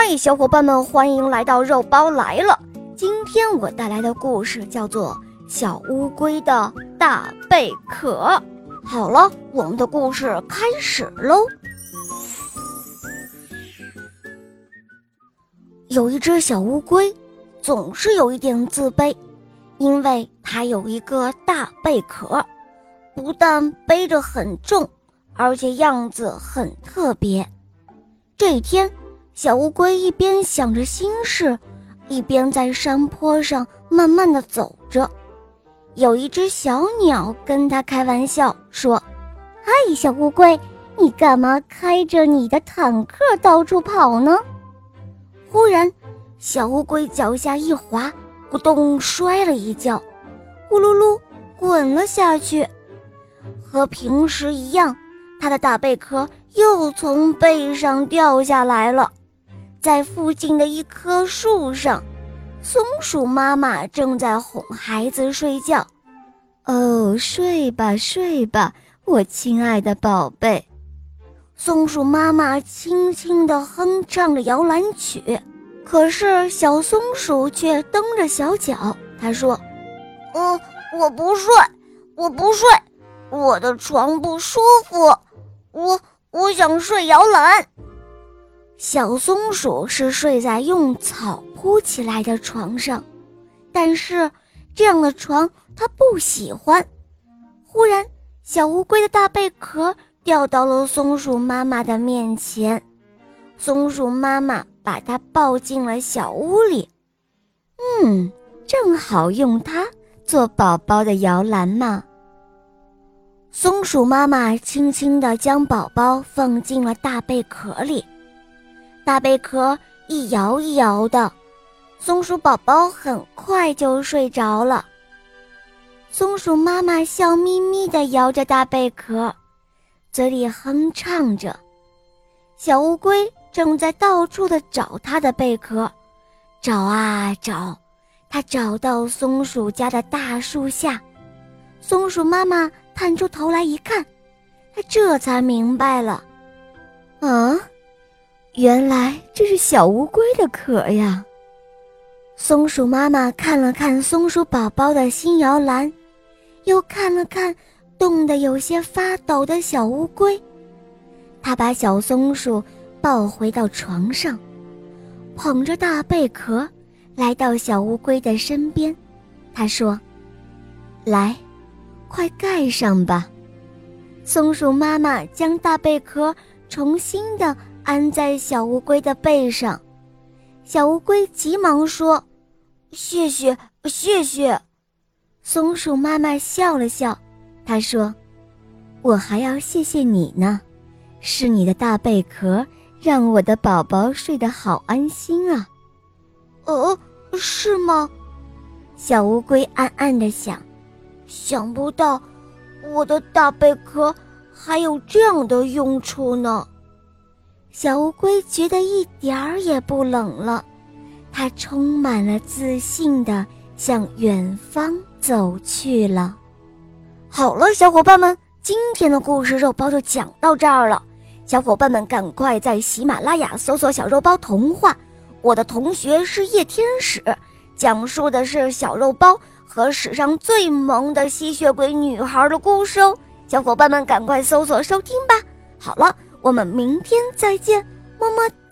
嗨，小伙伴们，欢迎来到肉包来了。今天我带来的故事叫做《小乌龟的大贝壳》。好了，我们的故事开始喽。有一只小乌龟，总是有一点自卑，因为它有一个大贝壳，不但背着很重，而且样子很特别。这一天。小乌龟一边想着心事，一边在山坡上慢慢的走着。有一只小鸟跟它开玩笑说：“嗨，小乌龟，你干嘛开着你的坦克到处跑呢？”忽然，小乌龟脚下一滑，咕咚摔了一跤，呼噜噜滚了下去。和平时一样，它的大贝壳又从背上掉下来了。在附近的一棵树上，松鼠妈妈正在哄孩子睡觉。哦，睡吧，睡吧，我亲爱的宝贝。松鼠妈妈轻轻地哼唱着摇篮曲，可是小松鼠却蹬着小脚。它说：“嗯，我不睡，我不睡，我的床不舒服，我我想睡摇篮。”小松鼠是睡在用草铺起来的床上，但是这样的床它不喜欢。忽然，小乌龟的大贝壳掉到了松鼠妈妈的面前，松鼠妈妈把它抱进了小屋里。嗯，正好用它做宝宝的摇篮嘛。松鼠妈妈轻轻地将宝宝放进了大贝壳里。大贝壳一摇一摇的，松鼠宝宝很快就睡着了。松鼠妈妈笑眯眯地摇着大贝壳，嘴里哼唱着。小乌龟正在到处的找它的贝壳，找啊找，它找到松鼠家的大树下。松鼠妈妈探出头来一看，它这才明白了，啊。原来这是小乌龟的壳呀！松鼠妈妈看了看松鼠宝宝的新摇篮，又看了看冻得有些发抖的小乌龟，她把小松鼠抱回到床上，捧着大贝壳，来到小乌龟的身边。她说：“来，快盖上吧。”松鼠妈妈将大贝壳重新的。安在小乌龟的背上，小乌龟急忙说：“谢谢，谢谢。”松鼠妈妈笑了笑，她说：“我还要谢谢你呢，是你的大贝壳让我的宝宝睡得好安心啊。”“哦，是吗？”小乌龟暗暗地想，想不到我的大贝壳还有这样的用处呢。小乌龟觉得一点儿也不冷了，它充满了自信地向远方走去了。好了，小伙伴们，今天的故事肉包就讲到这儿了。小伙伴们，赶快在喜马拉雅搜索“小肉包童话”，我的同学是夜天使，讲述的是小肉包和史上最萌的吸血鬼女孩的故事哦。小伙伴们，赶快搜索收听吧。好了。我们明天再见，么么。